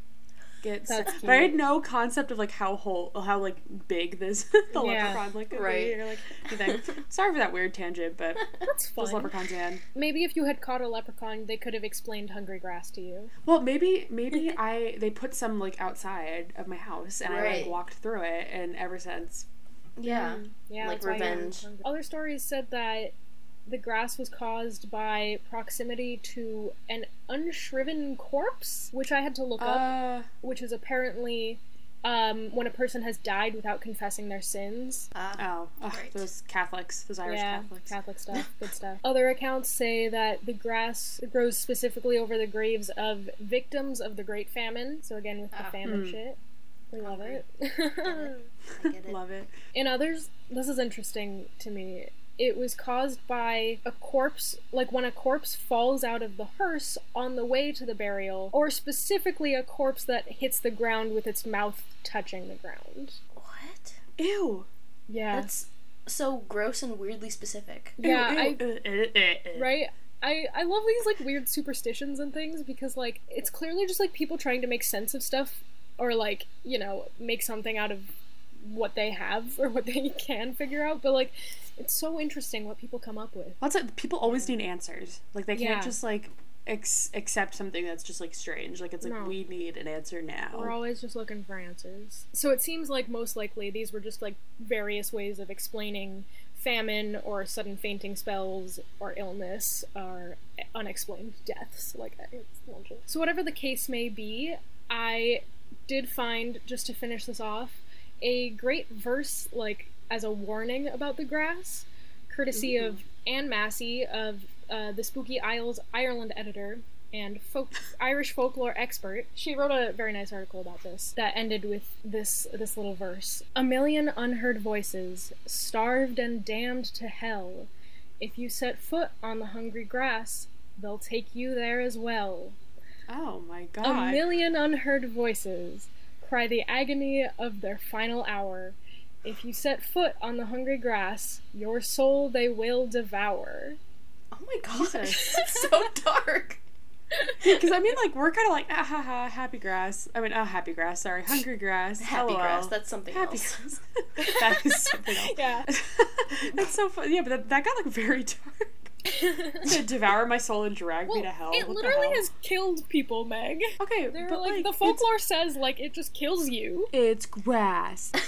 get. stuck. But I had no concept of like how whole how like big this <laughs> the Yeah. leprechaun like could Right. <laughs> be or like anything. Sorry for that weird tangent, but <laughs> That's fun. those leprechauns, man. Maybe if you had caught a leprechaun, they could have explained hungry grass to you. Well, maybe maybe I they put some like outside of my house and I like walked through it and ever since yeah. Mm, yeah. Like that's why revenge. Other stories said that the grass was caused by proximity to an unshriven corpse, which I had to look up, uh which is apparently um, when a person has died without confessing their sins. Ah, Oh, ugh, Right. those Catholics, those Irish yeah, Catholics. Catholic stuff, <laughs> good stuff. Other accounts say that the grass grows specifically over the graves of victims of the Great Famine. So again, with the Ah. famine Hmm. shit, we love Hungry. it. <laughs> I get it. Love it. In others, this is interesting to me. It was caused by a corpse, like when a corpse falls out of the hearse on the way to the burial, or specifically a corpse that hits the ground with its mouth touching the ground. What? Ew. Yeah. That's so gross and weirdly specific. yeah, Ew, I, ew. Uh, uh, uh, uh. right? I, I love these like weird superstitions and things because like it's clearly just like people trying to make sense of stuff or like, you know, make something out of what they have <laughs> or what they can figure out, but like it's so interesting what people come up with. Lots of people always need answers. Like they can't Yeah. just like ex- accept something that's just like strange. Like it's like No. we need an answer now. We're always just looking for answers. So it seems like most likely these were just like various ways of explaining famine or sudden fainting spells or illness or unexplained deaths, like. So, whatever the case may be, I did find, just to finish this off, a great verse, like as a warning about the grass, courtesy Ooh. of Anne Massey of uh, the Spooky Isles Ireland editor and folk Irish folklore expert. She wrote a very nice article about this that ended with this this little verse. A million unheard voices, starved and damned to hell. If you set foot on the hungry grass, they'll take you there as well. Oh my god. A million unheard voices cry the agony of their final hour. If you set foot on the hungry grass, your soul they will devour. Oh my gosh, Jesus. <laughs> that's so dark. <laughs> Because I mean, like we're kind of like ah ha ha happy grass. I mean, oh happy grass. Sorry, hungry grass. Happy LOL. grass, that's something happy else. grass. <laughs> that is something else. Yeah. that's so fun. Yeah, but that, that got like very dark. To <laughs> devour my soul and drag me to hell. it What literally hell? has killed people, Meg. Okay, They're but like, like, the folklore says like it just kills you. It's, grass. <laughs>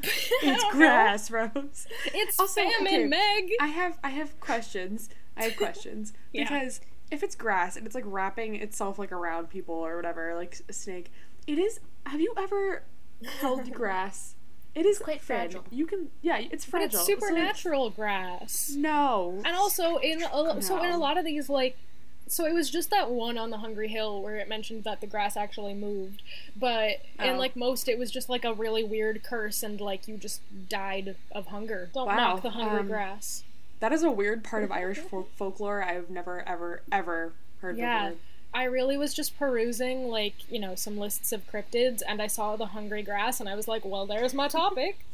It's <laughs> don't know. grass, Rose. It's Also, famine, okay, Meg. I have I have questions. I have questions Yeah. because if it's grass and it's like wrapping itself like around people or whatever, like a snake, it is. Have you ever held grass? It is quite fragile. You can yeah, it's But fragile. it's So, like, supernatural grass. no. And also in a, so in a lot of these like so it was just that one on the Hungry Hill where it mentioned that the grass actually moved, but in Oh. like most it was just like a really weird curse and like you just died of hunger. Don't Wow, mock the hungry um, grass. That is a weird part of Irish folk- folklore I've never ever ever heard Yeah. I really was just perusing like you know some lists of cryptids and I saw the hungry grass and I was like, well, there's my topic.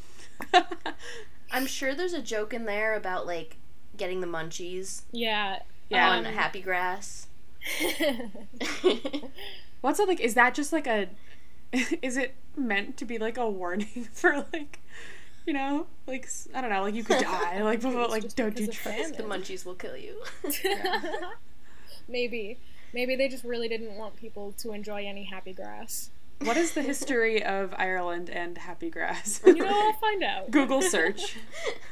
<laughs> I'm sure there's a joke in there about like getting the munchies Yeah. yeah. on Um, happy grass. <laughs> What's it like? Is that just like a? <laughs> Is it meant to be like a warning for like, you know, like I don't know, like you could die, like but like don't do because drugs. the munchies will kill you. Maybe. Maybe they just really didn't want people to enjoy any happy grass. What is the history of Ireland and happy grass? You know, I'll find out. Google search.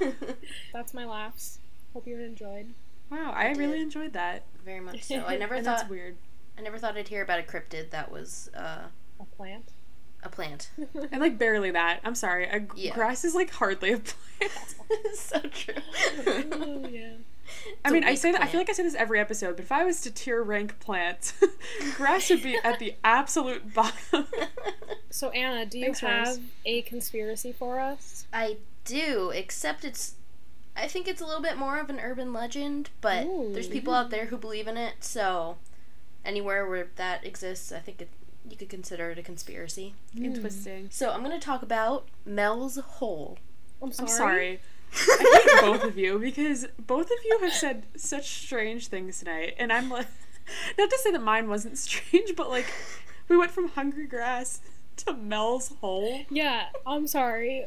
<laughs> That's my laughs. Hope you enjoyed. Wow, I really enjoyed that. Very much so. I <laughs> never and thought that's weird. I never thought I'd hear about a cryptid that was uh, A plant. a plant. <laughs> And like barely that. I'm sorry. A g- Yeah. grass is like hardly a plant. It's so true. oh yeah. I a mean, I weak say that I feel like I say this every episode, but if I was to tier rank plants, <laughs> grass would be at the absolute <laughs> bottom. So Anna, do you Thanks, Rose. have a conspiracy for us? I do, except it's. I think it's a little bit more of an urban legend, but there's people out there who believe in it. So, anywhere where that exists, I think it, you could consider it a conspiracy. Hmm. Interesting. So, I'm going to talk about Mel's Hole. I'm I'm sorry. Sorry. I hate both of you because both of you have said such strange things tonight, and I'm like, <laughs> not to say that mine wasn't strange, but like, we went from hungry grass to Mel's hole. Yeah, I'm sorry.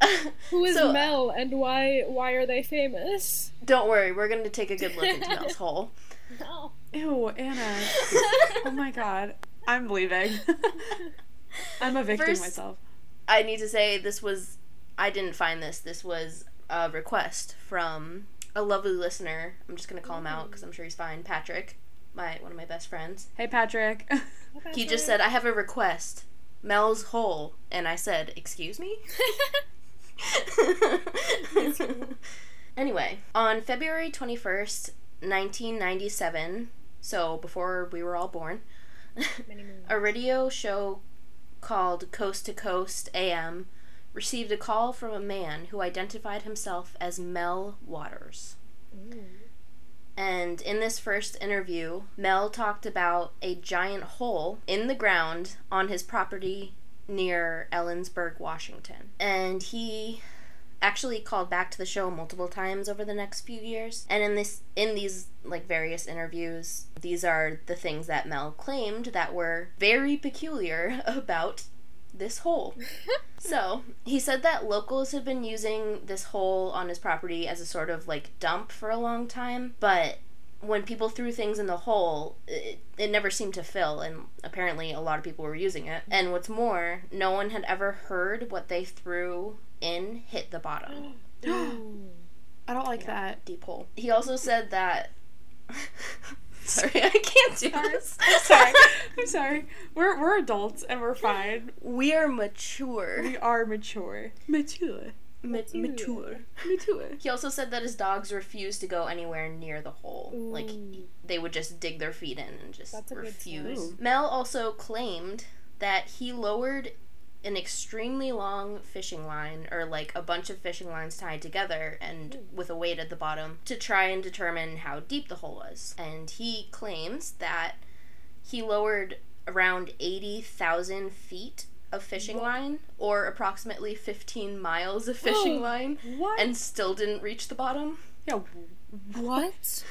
<laughs> Who is So, Mel and why why are they famous? Don't worry, we're going to take a good look into <laughs> Mel's Hole. No. Ew, Anna. Oh my god, I'm leaving. I'm evicting First- myself. I need to say this was I didn't find this. This was a request from a lovely listener. I'm just gonna call him out because I'm sure he's fine. Patrick, my one of my best friends. Hey, Patrick. <laughs> He just said I have a request. Mel's hole. And I said, Excuse me? <laughs> anyway, on February 21st, 1997, so before we were all born, <laughs> a radio show called Coast to Coast AM received a call from a man who identified himself as Mel Waters. Ooh. And in this first interview, Mel talked about a giant hole in the ground on his property near Ellensburg, Washington. And he actually called back to the show multiple times over the next few years. And in this in these like various interviews, these are the things that Mel claimed that were very peculiar <laughs> about this hole. <laughs> So, he said that locals had been using this hole on his property as a sort of like dump for a long time, but when people threw things in the hole, it, it never seemed to fill, and apparently a lot of people were using it. And what's more, no one had ever heard what they threw in hit the bottom. <gasps> <gasps> I don't like that. Deep hole. He also said that. <laughs> <laughs> Sorry, I can't do Sorry. this. I'm sorry. I'm sorry. We're we're adults and we're fine. We are mature. We are mature. Mature. Mature. mature. Mature. He also said that his dogs refused to go anywhere near the hole. Like they would just dig their feet in and just That's a refuse. sign. Mel also claimed that he lowered an extremely long fishing line or like a bunch of fishing lines tied together and with a weight at the bottom to try and determine how deep the hole was. And he claims that he lowered around 80,000 feet of fishing What? line or approximately 15 miles of fishing Oh. line What? and still didn't reach the bottom. yeah. <laughs> What?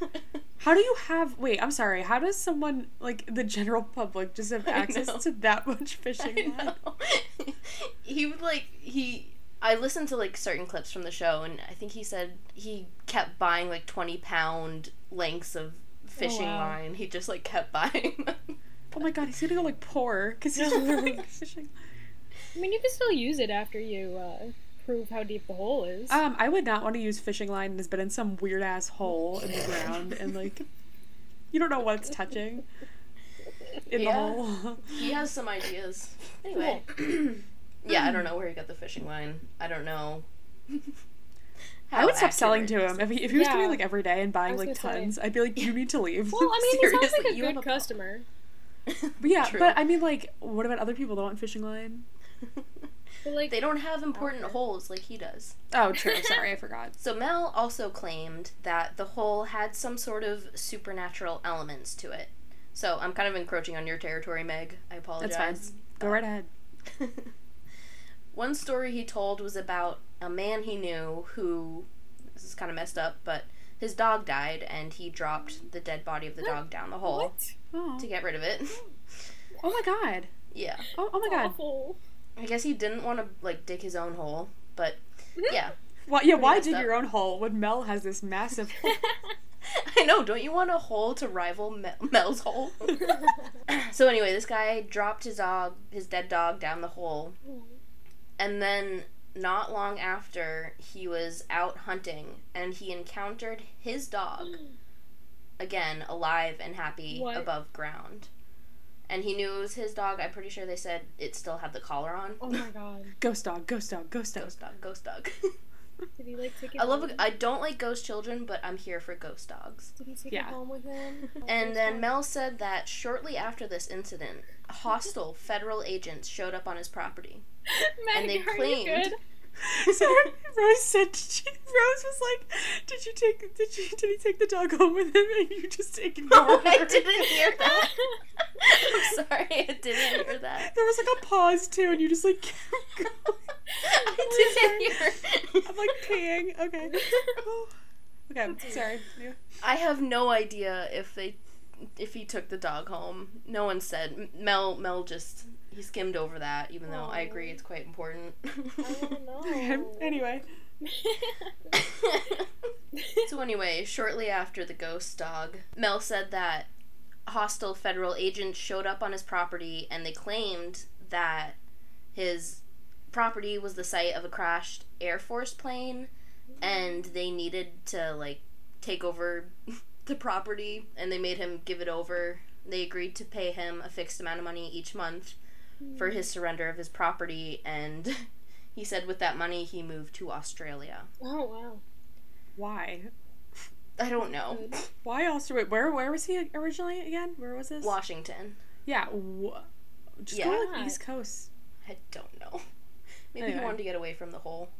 <laughs> How do you have? Wait, I'm sorry. How does someone like the general public just have <laughs> access to that much <laughs> fishing? I line? know. <laughs> he would like he. I listened to like certain clips from the show, and I think he said he kept buying like twenty pound lengths of fishing wow. line. He just like kept buying. them. Oh my god, he's gonna go like poor because he's like fishing. I mean, you can still use it after you uh, prove how deep the hole is. Um, I would not want to use fishing line that has been in some weird ass hole in the ground and like you don't know what it's touching in Yeah. the hole. he has some ideas. Anyway, <clears throat> yeah, I don't know where he got the fishing line. I don't know. I would stop selling to him if he, if he was Yeah. coming like every day and buying like gonna say. tons. I'd be like, you need to leave. well, I <laughs> mean, he sounds like a you good a customer. But yeah, True. but I mean, like, what about other people that want fishing line? <laughs> But like, they don't have important Okay. holes like he does. Oh, true. <laughs> Sorry, I forgot. So Mel also claimed that the hole had some sort of supernatural elements to it. So I'm kind of encroaching on your territory, Meg. I apologize. That's fine. Go right ahead. <laughs> One story he told was about a man he knew who this is kind of messed up, but his dog died and he dropped the dead body of the dog down the hole what? Oh. to get rid of it. oh my god. <laughs> yeah. Oh, oh my god. Awful. I guess he didn't want to like dig his own hole, but yeah. <laughs> Well, yeah. Why messed dig up. your own hole when Mel has this massive <laughs> hole? I know, don't you want a hole to rival Mel- Mel's hole? <laughs> so anyway, this guy dropped his dog, his dead dog down the hole And then, not long after, he was out hunting and he encountered his dog, <gasps> again, alive and happy What? above ground. And he knew it was his dog. I'm pretty sure they said it still had the collar on. oh my god. <laughs> Ghost dog. Ghost dog. Ghost dog. Ghost dog, ghost dog. Did he like take it? I love. home? A, I don't like ghost children, but I'm here for ghost dogs. Did he take Yeah. it home with him? And then Mel said that shortly after this incident, hostile federal agents showed up on his property. <laughs> Meg, and they are claimed- <laughs> Sorry, Rose said. Did she, Rose was like, "Did you take? Did you? Did he take the dog home with him?" And you just ignored <laughs> Oh, I didn't hear that. <laughs> I'm sorry, I didn't hear that. There was like a pause too, and you just like. kept going. I didn't hear. I'm like peeing. Okay. Oh, okay. Oh, sorry. Yeah. I have no idea if they, if he took the dog home. No one said. Mel, Mel just he skimmed over that, even though I agree it's quite important. <laughs> I don't <laughs> know. Anyway. <laughs> so anyway, shortly after the ghost dog, Mel said that hostile federal agents showed up on his property and they claimed that his property was the site of a crashed Air Force plane and they needed to like take over the property and they made him give it over. They agreed to pay him a fixed amount of money each month for his surrender of his property, and <laughs> he said with that money he moved to Australia. Oh wow. Why? I don't know. Why Australia? Where where was he originally again? Where was this? Washington. Yeah. Wh- just Yeah. go to like East Coast. I don't know. <laughs> Maybe he wanted to get away from the hole.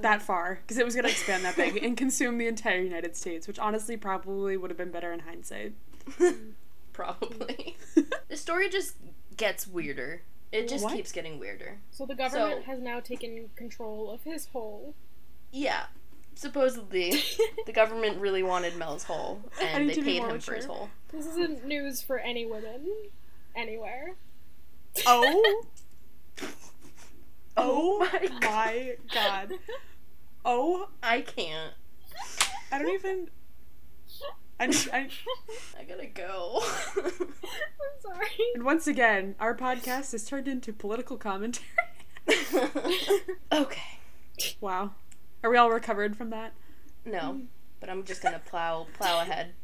That far, because it was gonna expand that big <laughs> and consume the entire United States, which honestly probably would have been better in hindsight. Probably. the story just gets weirder. It just What? keeps getting weirder. So the government So- has now taken control of his hole. Yeah. Supposedly, <laughs> the government really wanted Mel's hole, and they paid him for his hole. This isn't news for any women anywhere. Oh? <laughs> oh. Oh my my god. Oh, I can't. I don't even. I, I, <laughs> I gotta go. <laughs> I'm sorry. and once again, our podcast has turned into political commentary. <laughs> okay. wow. Are we all recovered from that? No, but I'm just gonna plow plow ahead.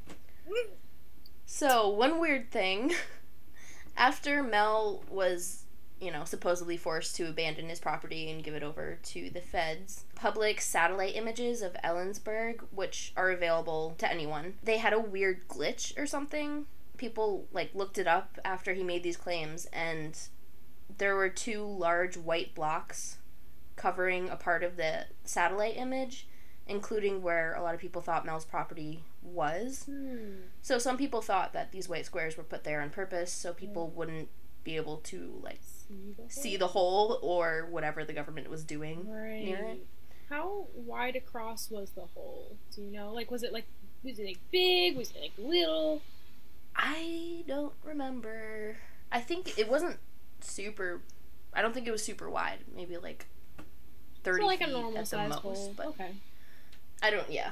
So one weird thing, after Mel was, you know, supposedly forced to abandon his property and give it over to the feds, public satellite images of Ellensburg, which are available to anyone, they had a weird glitch or something. People like looked it up after he made these claims, and there were two large white blocks covering a part of the satellite image including where a lot of people thought Mel's property was. Hmm. So some people thought that these white squares were put there on purpose so people wouldn't be able to like See the see hole? the hole or whatever the government was doing. Right. near it. How wide across was the hole? Do you know? Like, was it like was it like big? Was it like little? I don't remember. I think it wasn't super I don't think it was super wide. Maybe like 30 So like a normal at the size most, hole. but Okay. I don't yeah.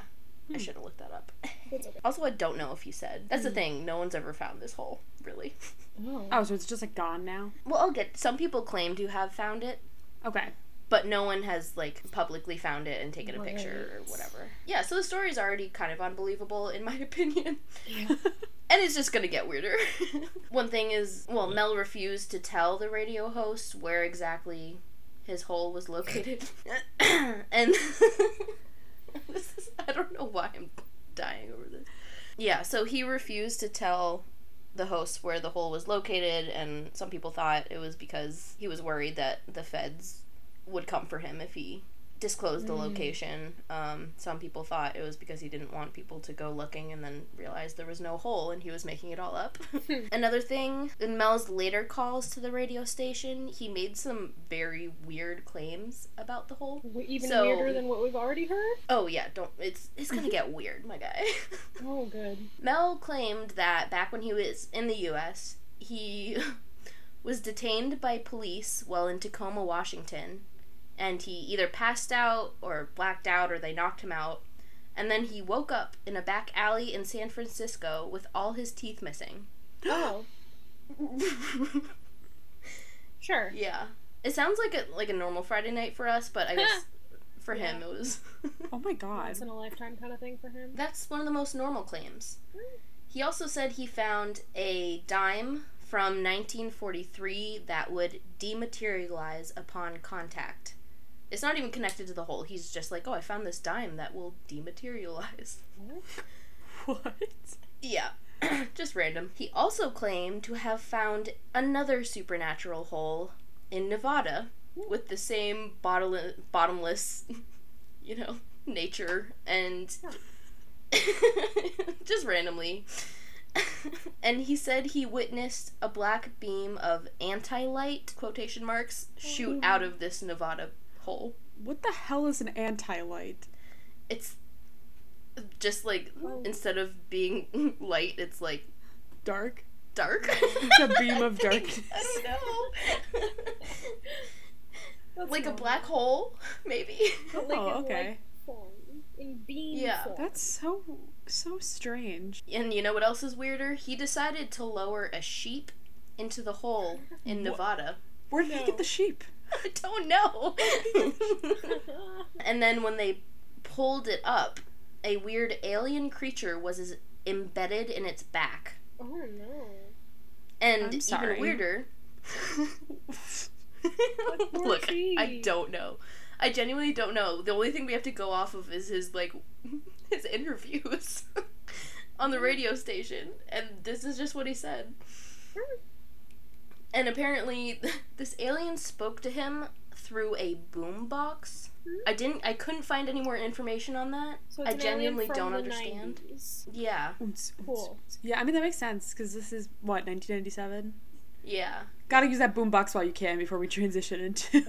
I Hmm. should have looked that up. Okay. <laughs> Also, I don't know if you said. That's the Hmm. thing. No one's ever found this hole, really. <laughs> Oh. Oh, so it's just like gone now? Well, I'll get. Some people claim to have found it, Okay. but no one has like publicly found it and taken a picture or Right. whatever. Yeah, so the story's already kind of unbelievable in my <laughs> opinion. Yeah. And it's just gonna get weirder. One thing is, well, Mel refused to tell the radio host where exactly his hole was located. and <laughs> this is, I don't know why I'm dying over this. Yeah, so he refused to tell the host where the hole was located, and some people thought it was because he was worried that the feds would come for him if he disclosed the Mm. location. Um, some people thought it was because he didn't want people to go looking and then realize there was no hole and he was making it all up. <laughs> <laughs> Another thing, in Mel's later calls to the radio station, he made some very weird claims about the hole. Even So- weirder than what we've already heard. Oh yeah, don't it's it's gonna get <laughs> weird, my guy. Oh, good. Mel claimed that back when he was in the US, he was detained by police while in Tacoma, Washington, and he either passed out or blacked out or they knocked him out. And then he woke up in a back alley in San Francisco with all his teeth missing. <gasps> Oh, <laughs> sure. yeah. It sounds like a like a normal Friday night for us, but I <laughs> guess for him it was <laughs> Oh my god. Once in a lifetime kind of thing for him. That's one of the most normal claims. Hmm. He also said he found a dime from 1943 that would dematerialize upon contact. It's not even connected to the hole. He's just like, oh, I found this dime that will dematerialize. <laughs> What? Yeah, <clears throat> just random. He also claimed to have found another supernatural hole in Nevada with the same bottle- bottomless, <laughs> you know, nature and <laughs> just randomly. and he said he witnessed a black beam of anti-light quotation marks shoot out oh. of this Nevada hole. What the hell is an anti-light? It's just like Oh. instead of being <laughs> light, it's like Dark? dark. <laughs> It's a beam of <laughs> darkness. I don't know. That's like a black hole, maybe. But oh, like Oh, okay. in beam Yeah. form. That's so so strange. And you know what else is weirder? He decided to lower a sheep into the hole in What? Nevada. Where did he get the sheep? <laughs> I don't know. <laughs> and then when they pulled it up, a weird alien creature was embedded in its back. oh no. And I'm even weirder, <laughs> Look, I, I don't know. I genuinely don't know. The only thing we have to go off of is his like his interviews on the radio station, and this is just what he said. And apparently, <laughs> this alien spoke to him through a boombox. I didn't. I couldn't find any more information on that. So I it's an alien genuinely don't understand. 90s. Yeah, Cool. Yeah, I mean that makes sense because this is what 1997. yeah. Got to use that boombox while you can before we transition into.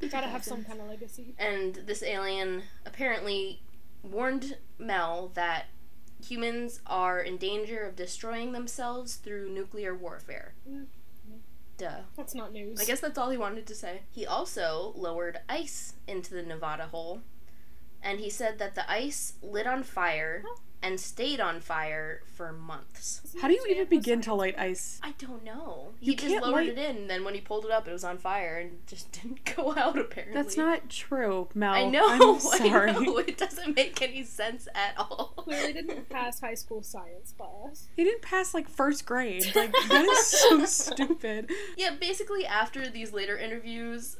You <laughs> <laughs> gotta have some kind of legacy. and this alien apparently warned Mel that humans are in danger of destroying themselves through nuclear warfare. Mm. Duh. That's not news. I guess that's all he wanted to say. He also lowered ice into the Nevada hole, and he said that the ice lit on fire and stayed on fire for months. How do you even begin to light ice? I don't know. You He just can't lowered light- it in, and then when he pulled it up, it was on fire and just <laughs> didn't go out. Apparently, That's not true, Mel. I know. I'm sorry. <laughs> I know. <laughs> It doesn't make any sense at all. Clearly didn't pass high school science class. He didn't pass like first grade. Like that is so stupid. Yeah, basically after these later interviews,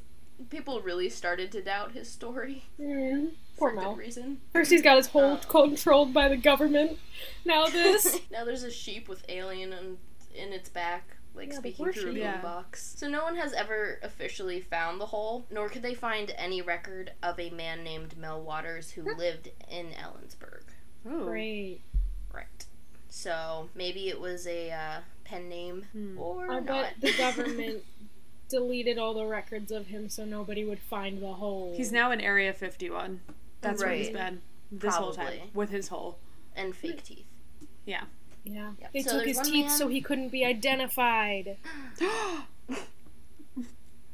people really started to doubt his story Mm. <laughs> Poor for Mel. good reason. First he's got his hole Oh. controlled by the government. Now <laughs> this. now there's a sheep with alien in, in its back, like Yeah, speaking poor through a sheep. Yeah. boombox. So no one has ever officially found the hole, nor could they find any record of a man named Mel Waters who lived in Ellensburg. Ooh. Great. Right. So maybe it was a uh, pen name Hmm. or I not. bet the <laughs> government deleted all the records of him so nobody would find the hole. He's now in Area 51. That's where he's been this whole time with his hole. and fake teeth. Yeah. Yep. They So took his teeth man- so he couldn't be identified. <gasps>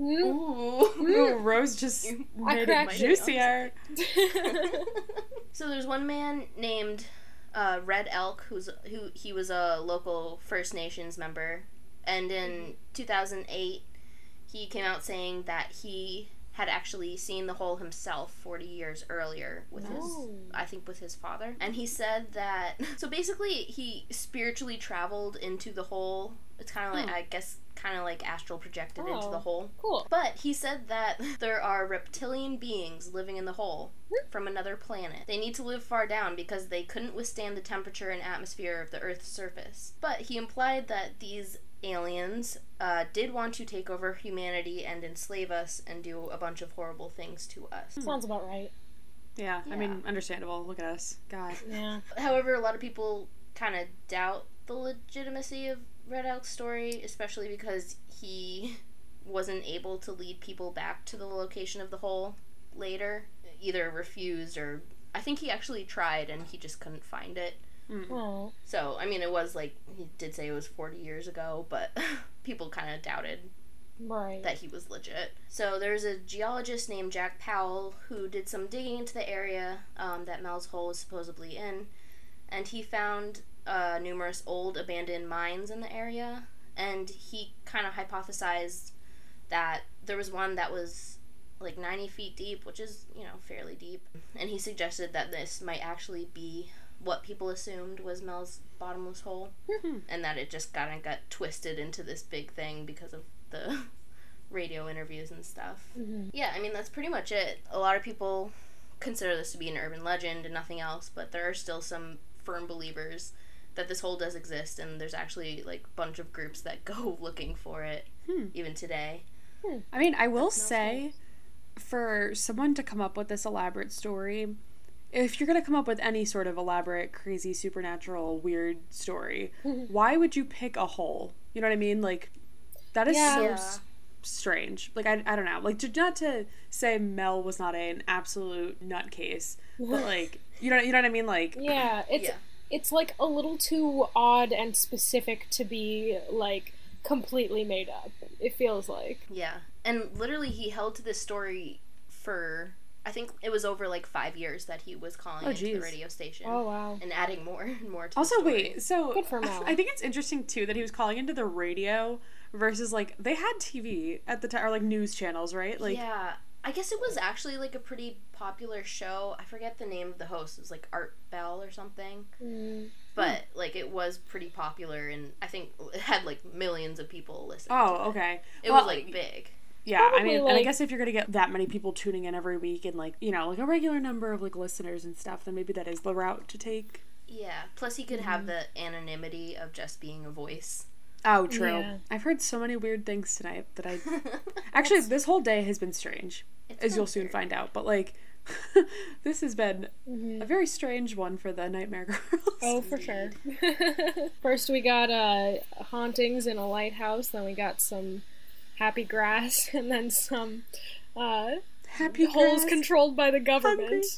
Ooh. Ooh, Rose just made it it. juicier. <laughs> so there's one man named uh, Red Elk who's who he was a local First Nations member, and in 2008 he came out saying that he had actually seen the hole himself 40 years earlier with his Oh. I think with his father. And he said that <laughs> so basically he spiritually traveled into the hole. It's kind of like Oh. I guess kind of like astral projected into Oh. the hole. Cool. But he said that <laughs> there are reptilian beings living in the hole from another planet. They need to live far down because they couldn't withstand the temperature and atmosphere of the Earth's surface. But he implied that these aliens uh, did want to take over humanity and enslave us and do a bunch of horrible things to us. Sounds about right. Yeah, I mean, understandable. Look at us. God. Yeah. However, a lot of people kind of doubt the legitimacy of Red Elk's story, especially because he wasn't able to lead people back to the location of the hole later. Either refused or I think he actually tried and he just couldn't find it. Oh. So, I mean, it was like he did say it was 40 years ago, but <laughs> people kind of doubted Right. that he was legit. So there's a geologist named Jack Powell who did some digging into the area um, that Mel's hole is supposedly in, and he found uh, numerous old abandoned mines in the area, and he kind of hypothesized that there was one that was like 90 feet deep, which is, you know, fairly deep, and he suggested that this might actually be what people assumed was Mel's bottomless hole, Hmm. and that it just kind of got twisted into this big thing because of the <laughs> radio interviews and stuff. Mhm. Yeah, I mean, that's pretty much it. A lot of people consider this to be an urban legend and nothing else, but there are still some firm believers that this hole does exist, and there's actually like a bunch of groups that <laughs> go looking for it Hmm. even today. I mean, I will say, for someone to come up with this elaborate story, if you're gonna come up with any sort of elaborate, crazy, supernatural, weird story, <laughs> why would you pick a hole? You know what I mean? Like, that is Yeah. so Yeah. s- strange. Like, I, I don't know. Like, to, not to say Mel was not an absolute nutcase, but <laughs> like, you know, you know what I mean? Like, Yeah, it's Yeah. it's like a little too odd and specific to be like completely made up. It feels like. Yeah, and literally he held to this story for I think it was over like five years that he was calling Oh, into the radio station Oh wow. and adding more and more. To Also, the story. wait. So Good for Mel. <laughs> I think it's interesting too that he was calling into the radio versus like they had TV at the time or like news channels, right? Like yeah, I guess it was actually like a pretty popular show. I forget the name of the host. It was like Art Bell or something. Mm. But like it was pretty popular, and I think it had like millions of people listening. Oh, to it. okay. It Well, was like big. Yeah, I Probably, mean, and I guess if you're gonna get that many people tuning in every week and like you know like a regular number of like listeners and stuff, then maybe that is the route to take. Yeah. Plus, he could Mm-hmm. have the anonymity of just being a voice. Oh, true. Yeah. I've heard so many weird things tonight that I <laughs> actually this whole day has been strange, It's as been you'll soon weird. find out. But like, <laughs> this has been Mhm. a very strange one for the Nightmare Girls. Oh, for sure. <laughs> First, we got uh, hauntings in a lighthouse. Then we got some happy grass, <laughs> and then some uh, Happy holes grass, controlled by the government. <laughs>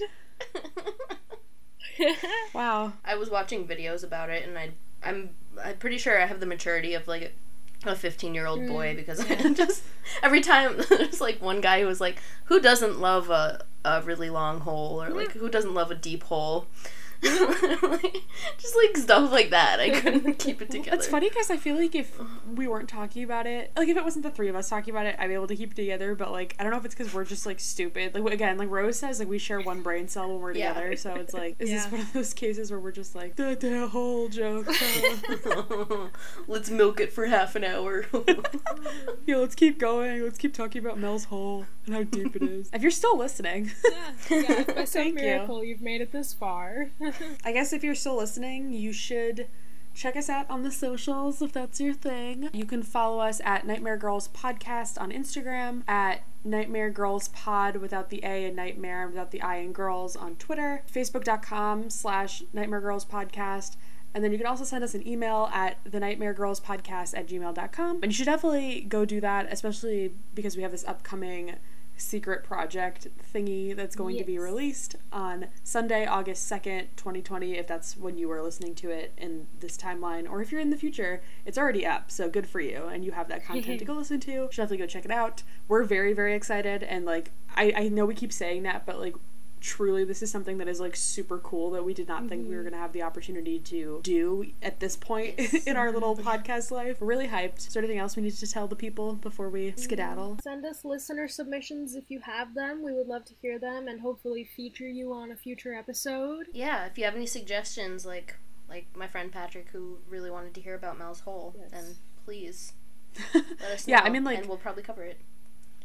<laughs> Wow. I was watching videos about it, and I I'm I'm pretty sure I have the maturity of like a 15 year old boy Mm, because I just every time there's like one guy who was like, who doesn't love a a really long hole or like who doesn't love a deep hole. <laughs> just like stuff like that. I couldn't <laughs> keep it together. It's funny because I feel like if we weren't talking about it, like if it wasn't the three of us talking about it, I'd be able to keep it together. But like, I don't know if it's because we're just like stupid. Like again, like Rose says, like we share one brain cell when we're Yeah. together. So it's like, <laughs> is this Yeah. one of those cases where we're just like the the whole joke? Let's milk it for half an hour. yeah, let's keep going. Let's keep talking about Mel's hole and how deep it is. if you're still listening, yeah, yeah, if by some Thank you. miracle you've made it this far. I guess if you're still listening, you should check us out on the socials if that's your thing. You can follow us at Nightmare Girls Podcast on Instagram, at Nightmare Girls Pod without the A and Nightmare without the I and Girls on Twitter, Facebook.com slash Nightmare Girls Podcast. And then you can also send us an email at the Nightmare Girls Podcast at gmail.com. And you should definitely go do that, especially because we have this upcoming secret project thingy that's going to be released on Sunday, August 2nd, 2020, if that's when you were listening to it in this timeline, or if you're in the future, it's already up, so good for you, and you have that content to <laughs> go listen to. You should definitely go check it out. We're very, very excited, and like, I, I know we keep saying that, but like, truly this is something that is like super cool that we did not think we were mm-hmm. going to have the opportunity to do at this point Yes. <laughs> in our little mm-hmm. podcast life. We're really hyped. Is there anything else we need to tell the people before we mm-hmm. skedaddle? Send us listener submissions if you have them. We would love to hear them and hopefully feature you on a future episode. yeah, if you have any suggestions, like like my friend Patrick who really wanted to hear about Mel's hole, Yes. then please <laughs> let us know. Yeah, I mean, like- and we'll probably cover it.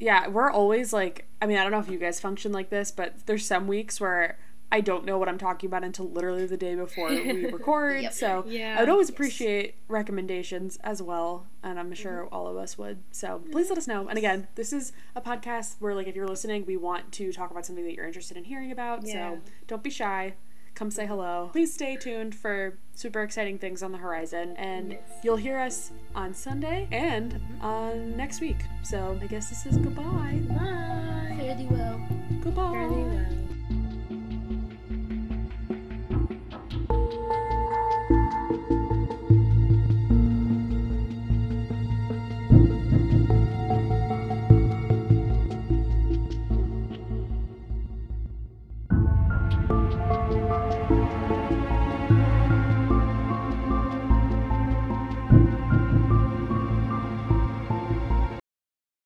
Yeah, we're always like, I mean, I don't know if you guys function like this, but there's some weeks where I don't know what I'm talking about until literally the day before we <laughs> record. Yep. So Yeah. I would always Yes. appreciate recommendations as well, and I'm sure mm-hmm. all of us would. So please let us know. And again, this is a podcast where, like, if you're listening, we want to talk about something that you're interested in hearing about. Yeah. So don't be shy. Come say hello. Please stay tuned for super exciting things on the horizon. And yes. you'll hear us on Sunday and on next week. So I guess this is goodbye. Bye. Fairly well. Goodbye. Well.